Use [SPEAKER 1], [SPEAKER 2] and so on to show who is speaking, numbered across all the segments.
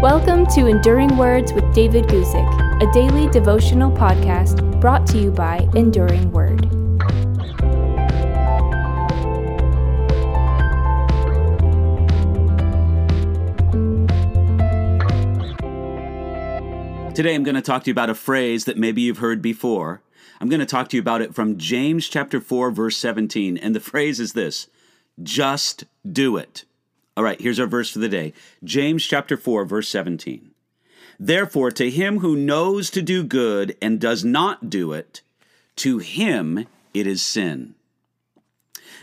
[SPEAKER 1] Welcome to Enduring Words with David Guzik, a daily devotional podcast brought to you by Enduring Word.
[SPEAKER 2] Today I'm going to talk to you about a phrase that maybe you've heard before. I'm going to talk to you about it from James chapter 4 verse 17 and the phrase is this: just do it. All right, here's our verse for the day. James chapter 4 verse 17. Therefore to him who knows to do good and does not do it, to him it is sin.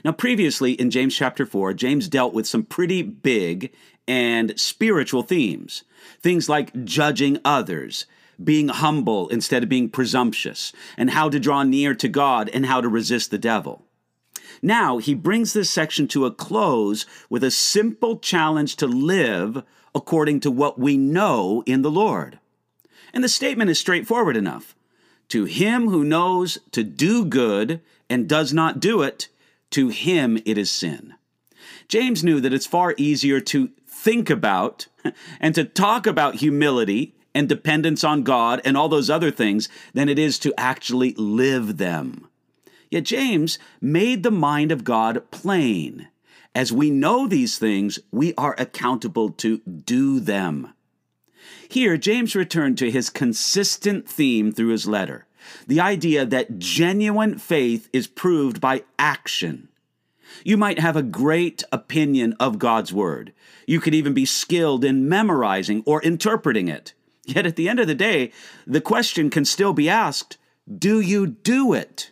[SPEAKER 2] Now, previously in James chapter 4, James dealt with some pretty big and spiritual themes. Things like judging others, being humble instead of being presumptuous, and how to draw near to God and how to resist the devil. Now, he brings this section to a close with a simple challenge to live according to what we know in the Lord. And the statement is straightforward enough. To him who knows to do good and does not do it, to him it is sin. James knew that it's far easier to think about and to talk about humility and dependence on God and all those other things than it is to actually live them. Yet James made the mind of God plain. As we know these things, we are accountable to do them. Here, James returned to his consistent theme through his letter the idea that genuine faith is proved by action. You might have a great opinion of God's Word. You could even be skilled in memorizing or interpreting it. Yet at the end of the day, the question can still be asked do you do it?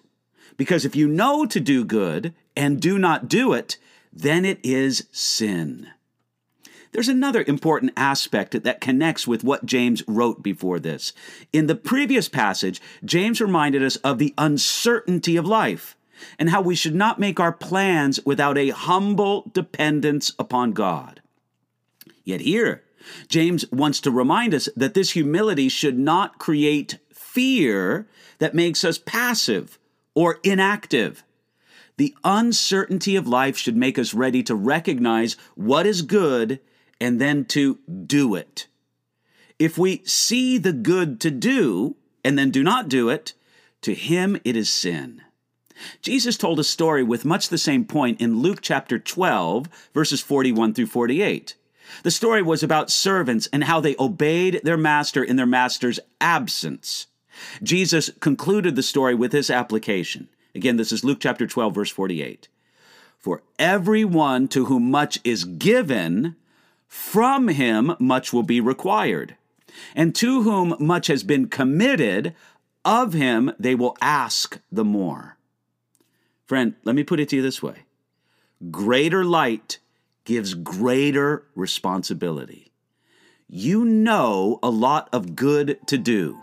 [SPEAKER 2] Because if you know to do good and do not do it, then it is sin. There's another important aspect that connects with what James wrote before this. In the previous passage, James reminded us of the uncertainty of life and how we should not make our plans without a humble dependence upon God. Yet here, James wants to remind us that this humility should not create fear that makes us passive or inactive. The uncertainty of life should make us ready to recognize what is good and then to do it. If we see the good to do and then do not do it, to him it is sin. Jesus told a story with much the same point in Luke chapter 12, verses 41 through 48. The story was about servants and how they obeyed their master in their master's absence. Jesus concluded the story with this application. Again, this is Luke chapter 12, verse 48. For everyone to whom much is given, from him much will be required. And to whom much has been committed, of him they will ask the more. Friend, let me put it to you this way greater light gives greater responsibility. You know a lot of good to do.